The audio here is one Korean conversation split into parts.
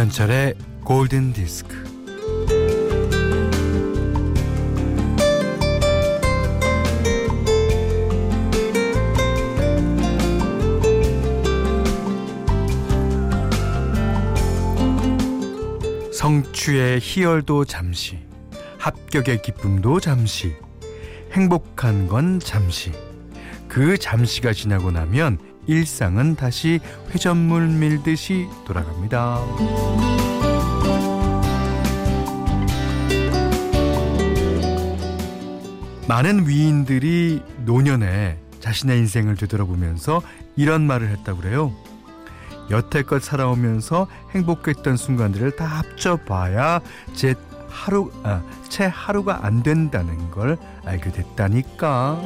김현철의 골든 디스크. 성취의 희열도 잠시, 합격의 기쁨도 잠시, 행복한 건 잠시. 그 잠시가 지나고 나면 일상은 다시 회전물 밀듯이 돌아갑니다. 많은 위인들이 노년에 자신의 인생을 되돌아보면서 이런 말을 했다고 그래요. 여태껏 살아오면서 행복했던 순간들을 다 합쳐봐야 제 하루, 아, 채 하루가 안 된다는 걸 알게 됐다니까.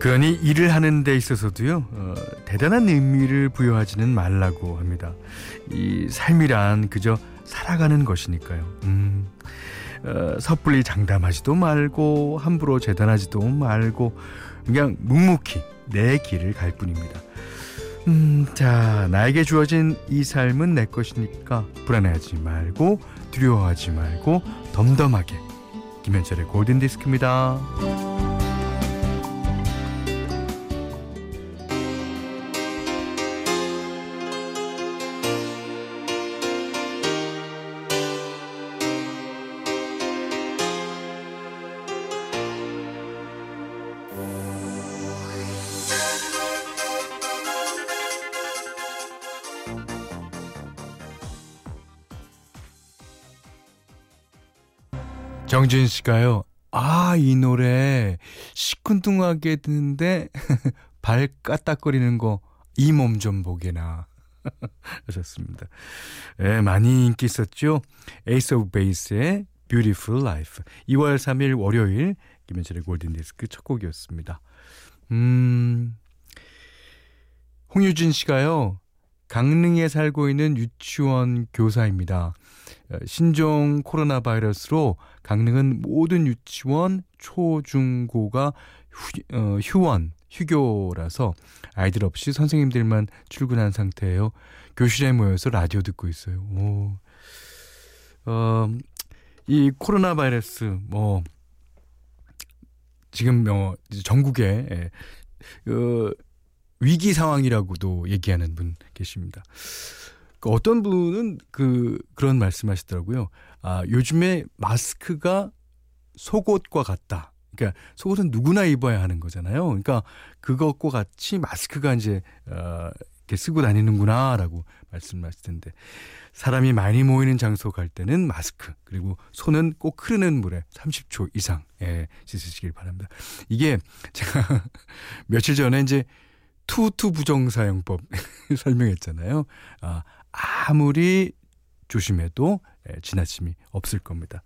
그러니 일을 하는 데 있어서도요 어, 대단한 의미를 부여하지는 말라고 합니다. 이 삶이란 그저 살아가는 것이니까요. 음, 어, 섣불리 장담하지도 말고 함부로 재단하지도 말고 그냥 묵묵히 내 길을 갈 뿐입니다. 음, 자, 나에게 주어진 이 삶은 내 것이니까 불안해하지 말고 두려워하지 말고 덤덤하게 김현철의 골든 디스크입니다. 정진 씨가요. 아, 이 노래 시큰둥하게 듣는데 발 까딱거리는 거 이 몸 좀 보게나 하셨습니다. 예, 많이 인기 있었죠. Ace of Base의 Beautiful Life. 2월 3일 월요일 김현철의 골든 디스크 첫 곡이었습니다. 음, 홍유진 씨가요. 강릉에 살고 있는 유치원 교사입니다. 어, 신종 코로나 바이러스로 강릉은 모든 유치원 초 중 고가 휴, 어, 휴원 휴교라서 아이들 없이 선생님들만 출근한 상태예요. 교실에 모여서 라디오 듣고 있어요. 오. 어, 이 코로나 바이러스 뭐 지금 뭐 전국에 예, 어, 위기 상황이라고도 얘기하는 분 계십니다. 그 어떤 분은 그 그런 말씀하시더라고요. 아 요즘에 마스크가 속옷과 같다. 그러니까 속옷은 누구나 입어야 하는 거잖아요. 그러니까 그것과 같이 마스크가 이제 어, 이렇게 쓰고 다니는구나라고 말씀하실 텐데 사람이 많이 모이는 장소 갈 때는 마스크 그리고 손은 꼭 흐르는 물에 30초 이상 예, 씻으시길 바랍니다. 이게 제가 며칠 전에 이제 투투 부정사용법 설명했잖아요. 아, 아무리 조심해도 예, 지나침이 없을 겁니다.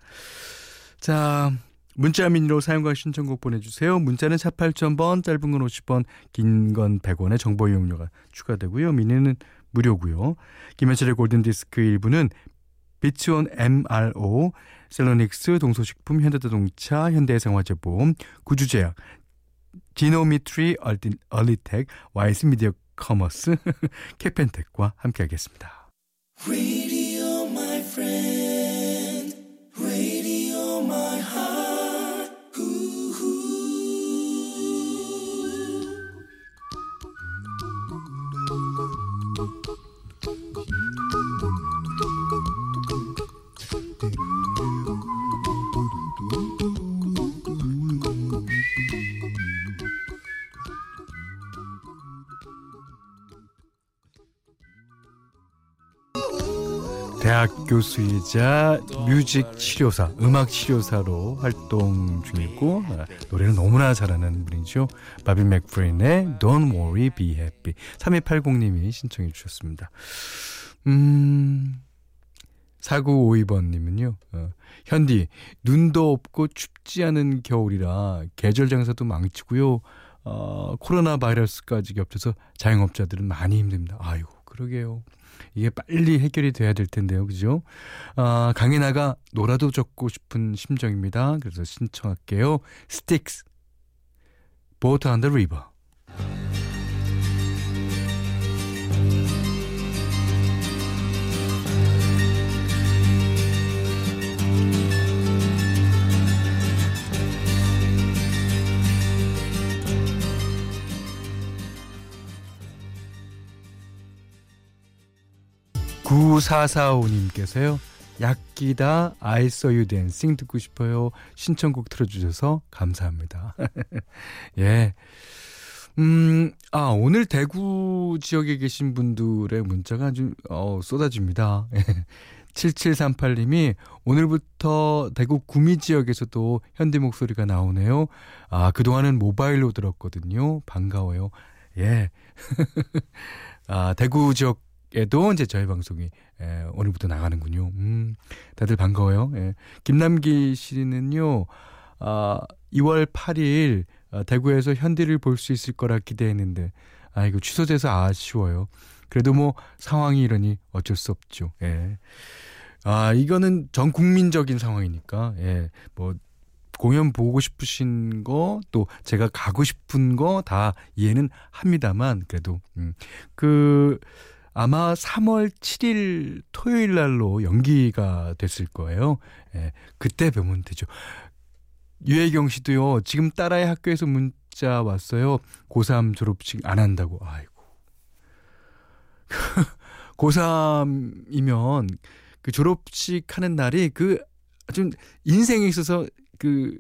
자, 문자 미니로 사용과 신청곡 보내주세요. 문자는 4 8,000번, 짧은 건 50원, 긴 건 100원의 정보 이용료가 추가되고요. 미니는 무료고요. 김현철의 골든디스크 1부는 비치온 MRO, 셀로닉스, 동소식품, 현대자동차, 현대생활재보험, 구주제약, 디노미트리 얼리텍, 와이스 미디어 커머스, 캐펜텍과 함께하겠습니다. 대학 교수이자 뮤직 치료사, 음악 치료사로 활동 중이고 아, 노래를 너무나 잘하는 분이죠. 바비 맥프린의 Don't Worry Be Happy 3280님이 신청해 주셨습니다. 음... 4952번님은요, 어, 현디, 눈도 없고 춥지 않은 겨울이라 계절 장사도 망치고요, 어, 코로나 바이러스까지 겹쳐서 자영업자들은 많이 힘듭니다. 아이고, 그러게요. 이게 빨리 해결이 돼야 될 텐데요. 그죠? 아, 강인아가 노라도 적고 싶은 심정입니다. 그래서 신청할게요. 스틱스. Boat on the River. 구사사오님께서요. 약기다 I saw you dancing 듣고 싶어요. 신청곡 틀어주셔서 감사합니다. 예. 음, 아, 오늘 대구 지역에 계신 분들의 문자가 아주, 어, 쏟아집니다. 7738님이 오늘부터 대구 구미 지역에서도 현대 목소리가 나오네요. 아, 그동안은 모바일로 들었거든요. 반가워요. 예. 아, 대구 지역 에도 이제 저희 방송이 에, 오늘부터 나가는군요. 음, 다들 반가워요. 예. 김남기 씨는요, 아, 2월 8일 아, 대구에서 현디를 볼 수 있을 거라 기대했는데, 아, 이거 취소돼서 아쉬워요. 그래도 뭐 상황이 이러니 어쩔 수 없죠. 예. 아, 이거는 전 국민적인 상황이니까, 예, 뭐, 공연 보고 싶으신 거, 또 제가 가고 싶은 거 다 이해는 합니다만, 그래도, 음, 그, 아마 3월 7일 토요일 날로 연기가 됐을 거예요. 예, 그때 뵈면 되죠. 유혜경 씨도요, 지금 딸아이 학교에서 문자 왔어요. 고3 졸업식 안 한다고. 아이고. 고3이면 그 졸업식 하는 날이 그 좀 인생에 있어서 그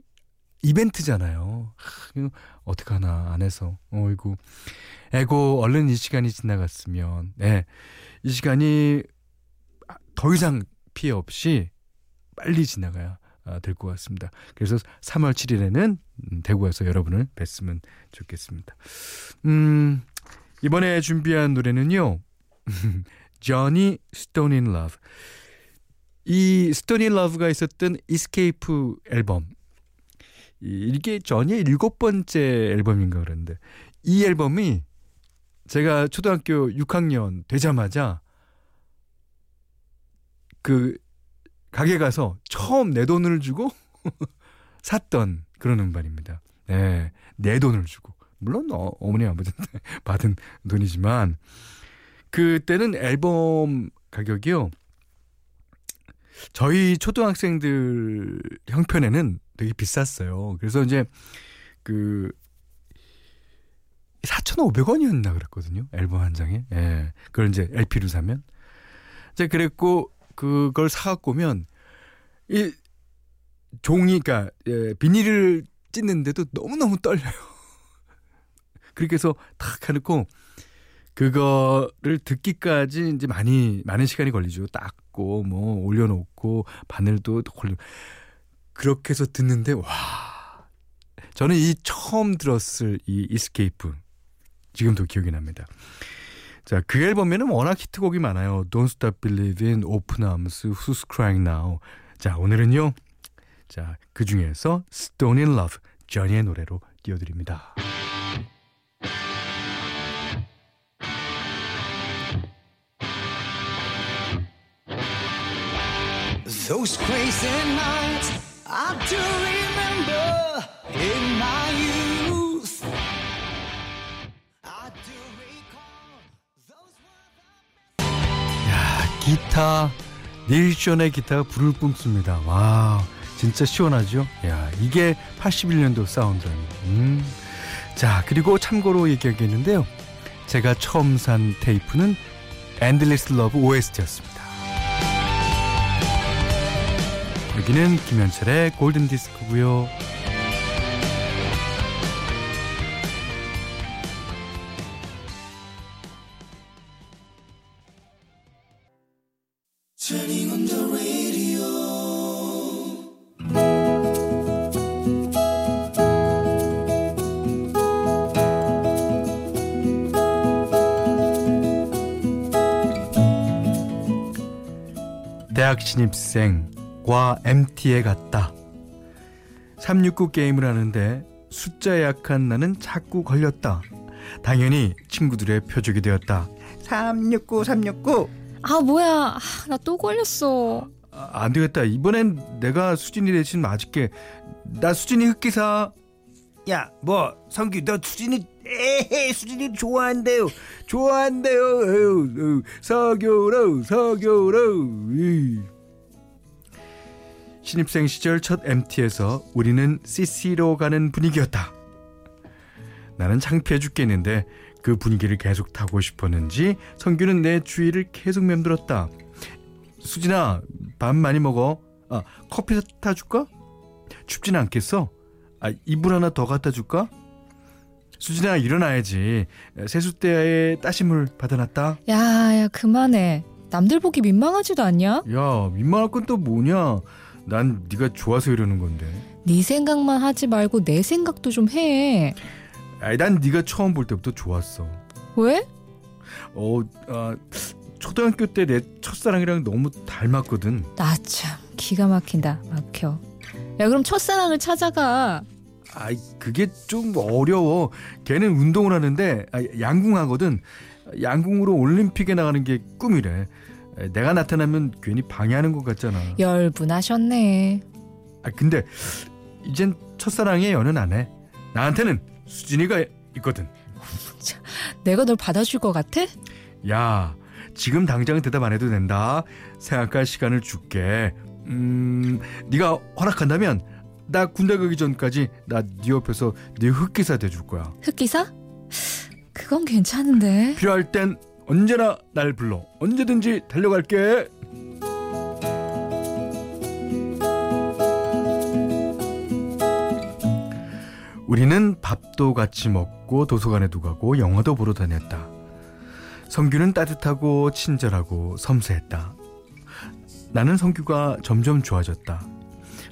이벤트잖아요. 어떡하나 안 해서. 어이구. 에고 얼른 이 시간이 지나갔으면 네. 이 시간이 더 이상 피해 없이 빨리 지나가야 아, 될것 같습니다. 그래서 3월 7일에는 음, 대구에서 여러분을 뵀으면 좋겠습니다. 음, 이번에 준비한 노래는요. Johnny Stone in Love. 이 Stone in Love가 있었던 이스케이프 앨범. 이게 전이 일곱 번째 앨범인가 그런데 이 앨범이 제가 초등학교 6학년 되자마자 그 가게 가서 처음 내 돈을 주고 샀던 그런 음반입니다. 네, 내 돈을 주고 물론 어, 어머니 아버지한테 받은 돈이지만 그때는 앨범 가격이요. 저희 초등학생들 형편에는 되게 비쌌어요. 그래서 이제 그 4,500원이었나 그랬거든요. 앨범 한 장에. 예. 그걸 이제 LP로 사면. 이제 그랬고 그걸 사갖고 오면 이 종이 그러니까 예, 비닐을 찢는데도 너무너무 떨려요. 그렇게 해서 탁 해놓고 그거를 듣기까지 이제 많이 많은 시간이 걸리죠. 닦고 뭐 올려놓고 바늘도 걸리고 그렇게 해서 듣는데 와 저는 이 처음 들었을 이 이스케이프 지금도 기억이 납니다. 자, 그 앨범에는 워낙 히트곡이 많아요. Don't Stop Believing, Open Arms, Who's Crying Now. 자, 오늘은요. 자, 그 중에서 Stone in Love, 저니의 노래로 띄워드립니다. Those crazy nights I do remember in my youth. I do recall those were the... 야, 기타 닐 션의 기타가 불을 뿜습니다. 와, 진짜 시원하죠? 야, 이게 81년도 사운드라니. 음. 자, 그리고 참고로 얘기하겠는데요. 제가 처음 산 테이프는 Endless Love OST였습니다. 여기는 김현철의 골든 디스크고요. 대학 신입생 과 MT에 갔다. 369 게임을 하는데 숫자에 약한 나는 자꾸 걸렸다. 당연히 친구들의 표적이 되었다. 369, 369. 아, 뭐야. 아, 나또 걸렸어. 아, 안 되겠다. 이번엔 내가 수진이 대신 맞을게. 나 수진이 흑기사. 야, 뭐 성규 너 수진이 에헤 수진이 좋아한대요. 좋아한대요. 에휴, 에휴, 서교로 서교로. 이. 신입생 시절 첫 MT에서 우리는 CC로 가는 분위기였다. 나는 창피해 죽겠는데 그 분위기를 계속 타고 싶었는지 성규는 내 주위를 계속 맴돌았다. 수진아, 밥 많이 먹어. 아, 커피 타줄까? 춥진 않겠어? 아, 이불 하나 더 갖다 줄까? 수진아, 일어나야지. 세숫대에 따심물 받아놨다. 야, 야, 그만해. 남들 보기 민망하지도 않냐? 야, 민망할 건 또 뭐냐? 난 네가 좋아서 이러는 건데. 네 생각만 하지 말고 내 생각도 좀 해. 아니, 난 네가 처음 볼 때부터 좋았어. 왜? 어, 아, 초등학교 때 내 첫사랑이랑 너무 닮았거든. 나 참 기가 막힌다. 막혀. 야, 그럼 첫사랑을 찾아가. 아이, 그게 좀 어려워. 걔는 운동을 하는데 아, 양궁하거든. 양궁으로 올림픽에 나가는 게 꿈이래. 내가 나타나면 괜히 방해하는 것 같잖아. 열분하셨네. 아 근데 이젠 첫사랑에 연은 안 해. 나한테는 수진이가 있거든. 내가 널 받아줄 것 같아? 야, 지금 당장 대답 안 해도 된다. 생각할 시간을 줄게. 음, 네가 허락한다면 나 군대 가기 전까지 나 네 옆에서 네 흑기사 돼줄 거야. 흑기사? 그건 괜찮은데. 필요할 땐 언제나 날 불러. 언제든지 달려갈게. 우리는 밥도 같이 먹고 도서관에도 가고 영화도 보러 다녔다. 성규는 따뜻하고 친절하고 섬세했다. 나는 성규가 점점 좋아졌다.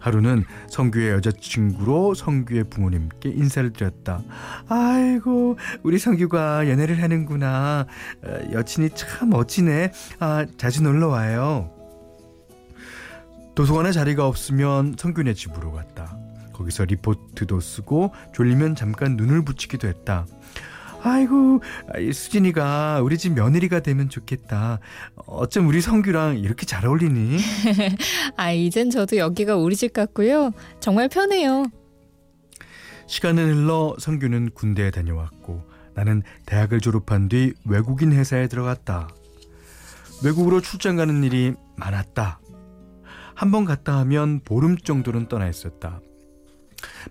하루는 성규의 여자친구로 성규의 부모님께 인사를 드렸다. 아이고, 우리 성규가 연애를 하는구나. 어, 여친이 참 멋지네. 아, 자주 놀러 와요. 도서관에 자리가 없으면 성규네 집으로 갔다. 거기서 리포트도 쓰고 졸리면 잠깐 눈을 붙이기도 했다. 아이고 수진이가 우리 집 며느리가 되면 좋겠다. 어쩜 우리 성규랑 이렇게 잘 어울리니? 아 이젠 저도 여기가 우리 집 같고요. 정말 편해요. 시간은 흘러 성규는 군대에 다녀왔고 나는 대학을 졸업한 뒤 외국인 회사에 들어갔다. 외국으로 출장 가는 일이 많았다. 한 번 갔다 하면 보름 정도는 떠나 있었다.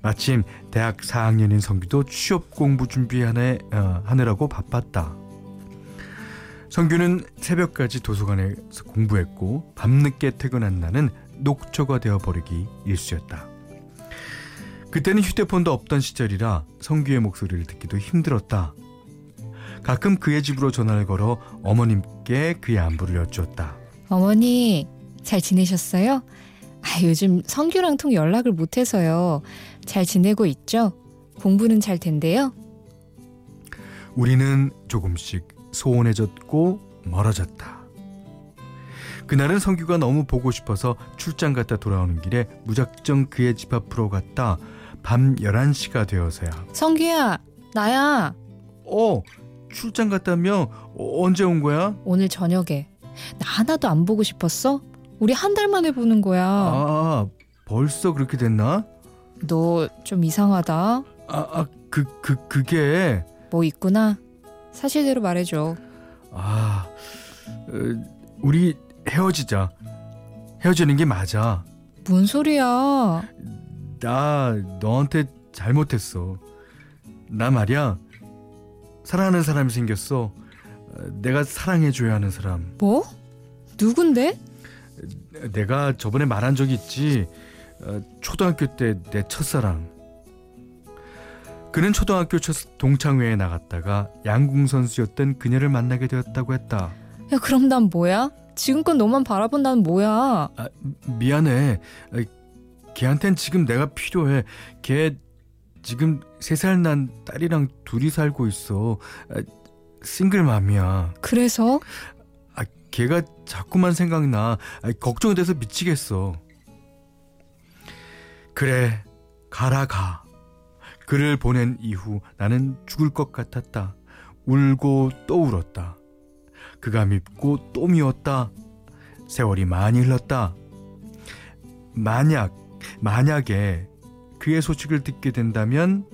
마침 대학 4학년인 성규도 취업 공부 준비하느라고 어, 바빴다. 성규는 새벽까지 도서관에서 공부했고 밤늦게 퇴근한 나는 녹초가 되어버리기 일쑤였다. 그때는 휴대폰도 없던 시절이라 성규의 목소리를 듣기도 힘들었다. 가끔 그의 집으로 전화를 걸어 어머님께 그의 안부를 여쭈었다. 어머니, 잘 지내셨어요? 아, 요즘 성규랑 통 연락을 못해서요. 잘 지내고 있죠? 공부는 잘 된대요? 우리는 조금씩 소원해졌고 멀어졌다. 그날은 성규가 너무 보고 싶어서 출장 갔다 돌아오는 길에 무작정 그의 집 앞으로 갔다. 밤 11시가 되어서야. 성규야, 나야. 어, 출장 갔다며? 어, 언제 온 거야? 오늘 저녁에. 나 하나도 안 보고 싶었어? 우리 한 달 만에 보는 거야. 아, 벌써 그렇게 됐나? 너 좀 이상하다. 아, 아, 그, 그, 그게. 뭐 있구나. 사실대로 말해줘. 아, 어, 우리 헤어지자. 헤어지는 게 맞아. 뭔 소리야? 나 너한테 잘못했어. 나 말이야. 사랑하는 사람이 생겼어. 내가 사랑해줘야 하는 사람. 뭐? 누군데? 내가 저번에 말한 적 있지. 어, 초등학교 때 내 첫사랑. 그는 초등학교 첫 동창회에 나갔다가 양궁 선수였던 그녀를 만나게 되었다고 했다. 야, 그럼 난 뭐야? 지금껏 너만 바라본 난 뭐야? 아, 미안해. 걔한텐 지금 내가 필요해. 걔 지금 세 살 난 딸이랑 둘이 살고 있어. 싱글맘이야. 그래서? 아, 걔가 자꾸만 생각나. 아, 걱정돼서 미치겠어. 그래, 가라 가. 그를 보낸 이후 나는 죽을 것 같았다. 울고 또 울었다. 그가 밉고 또 미웠다. 세월이 많이 흘렀다. 만약, 만약에 그의 소식을 듣게 된다면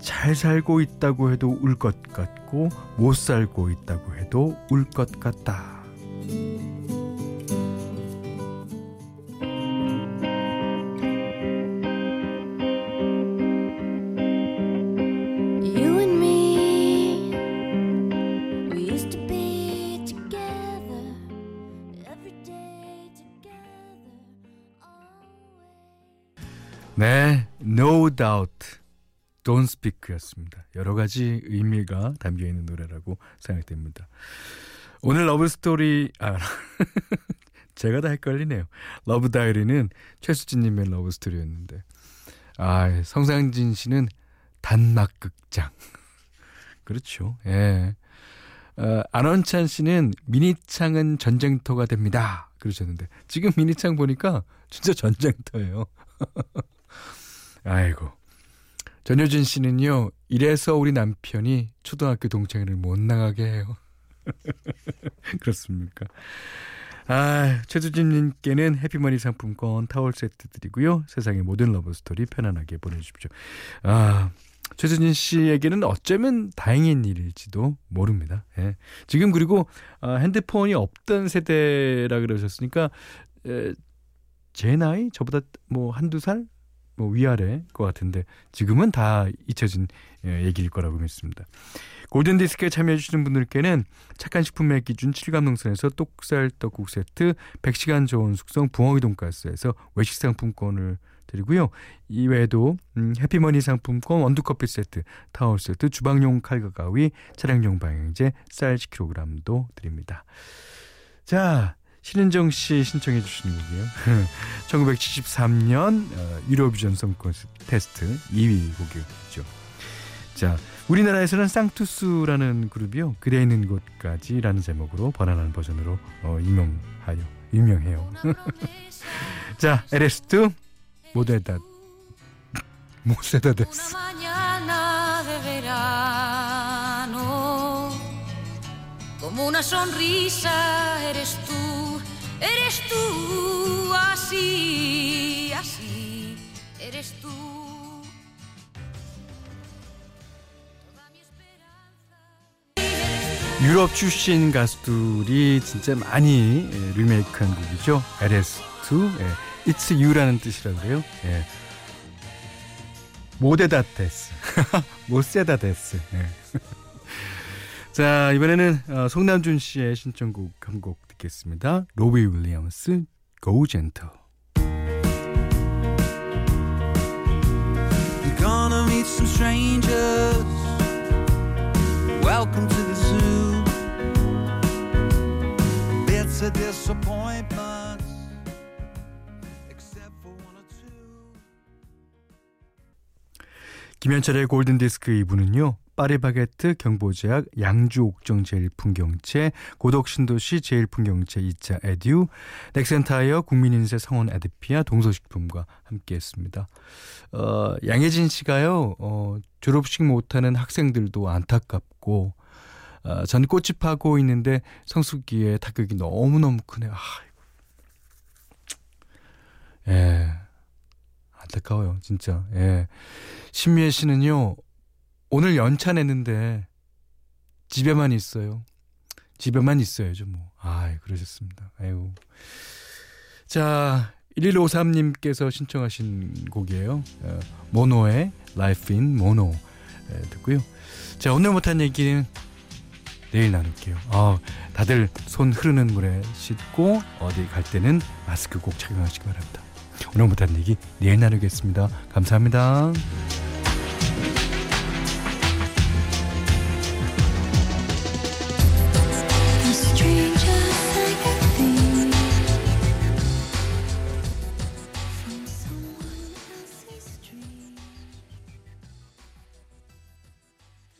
잘 살고 있다고 해도 울 것 같고 못 살고 있다고 해도 울 것 같다. 네, No Doubt, Don't Speak였습니다. 여러 가지 의미가 담겨 있는 노래라고 생각됩니다. 오늘 Love Story 아 제가 다 헷갈리네요. Love Diary는 최수진님의 Love Story였는데 아 성상진 씨는 단막 극장 그렇죠. 예. 어, 안원찬 씨는 미니창은 전쟁터가 됩니다. 그러셨는데 지금 미니창 보니까 진짜 전쟁터예요. 아이고. 전효진 씨는요. 이래서 우리 남편이 초등학교 동창회를 못 나가게 해요. 그렇습니까? 아, 최수진님께는 해피머니 상품권 타월 세트 드리고요. 세상의 모든 러브스토리 편안하게 보내주십시오. 아, 최수진 씨에게는 어쩌면 다행인 일일지도 모릅니다. 예. 지금 그리고 아, 핸드폰이 없던 세대라 그러셨으니까 에, 제 나이 저보다 뭐 한두 살? 뭐 위아래 것 같은데 지금은 다 잊혀진 예, 얘기일 거라고 믿습니다. 골든 디스크에 참여해 주시는 분들께는 착한 식품의 기준 7감 농산에서 똑살 떡국 세트 100시간 좋은 숙성 붕어기 돈가스에서 외식 상품권을 드리고요. 이외에도 음, 해피머니 상품권 원두커피 세트, 타월 세트, 주방용 칼과 가위, 차량용 방향제, 쌀 10kg도 드립니다. 자, 신은정 씨 신청해 주신 곡이에요. 1973년 어, Eurovision Song Contest 2위 곡이었죠. 자, 우리나라에서는 쌍투스라는 그룹이요. 그대 있는 곳까지라는 제목으로 번안한 버전으로 어, 유명하여 유명해요. 자, Eres tú 모데다 모세다 데스. Eres tú, así, así, eres tú. 유럽 출신 가수들이 진짜 많이 리메이크한 곡이죠. LS2, 예. It's You라는 뜻이라고 그래요. 예. 모데다 데스, 모세다 데스. 예. 자 이번에는 어, 송남준 씨의 신청곡 한곡 듣겠습니다. 로비 윌리엄스, Go Gentle. You're gonna meet some strangers. Welcome to the zoo. Bits of disappointment. Except for one or two. 김현철의 골든디스크 2부는요. 파리바게트, 경보제약, 양주 옥정 제일풍경채, 고덕신도시 제일풍경채 2차 에듀, 넥센타이어, 국민인세 성원 에드피아, 동서식품과 함께했습니다. 어, 양혜진 씨가요, 어, 졸업식 못하는 학생들도 안타깝고, 어, 전 꽃집 하고 있는데 성수기에 타격이 너무 너무 크네요. 아, 예. 안타까워요, 진짜. 예. 신미애 씨는요, 오늘 연차 냈는데 집에만 있어요. 집에만 있어야죠, 뭐. 아, 그러셨습니다. 아이고. 자, 1153님께서 신청하신 곡이에요. 어, 모노의 Life in Mono 네, 듣고요. 자, 오늘 못한 얘기는 내일 나눌게요. 아, 다들 손 흐르는 물에 씻고 어디 갈 때는 마스크 꼭 착용하시기 바랍니다. 오늘 못한 얘기 내일 나누겠습니다. 감사합니다.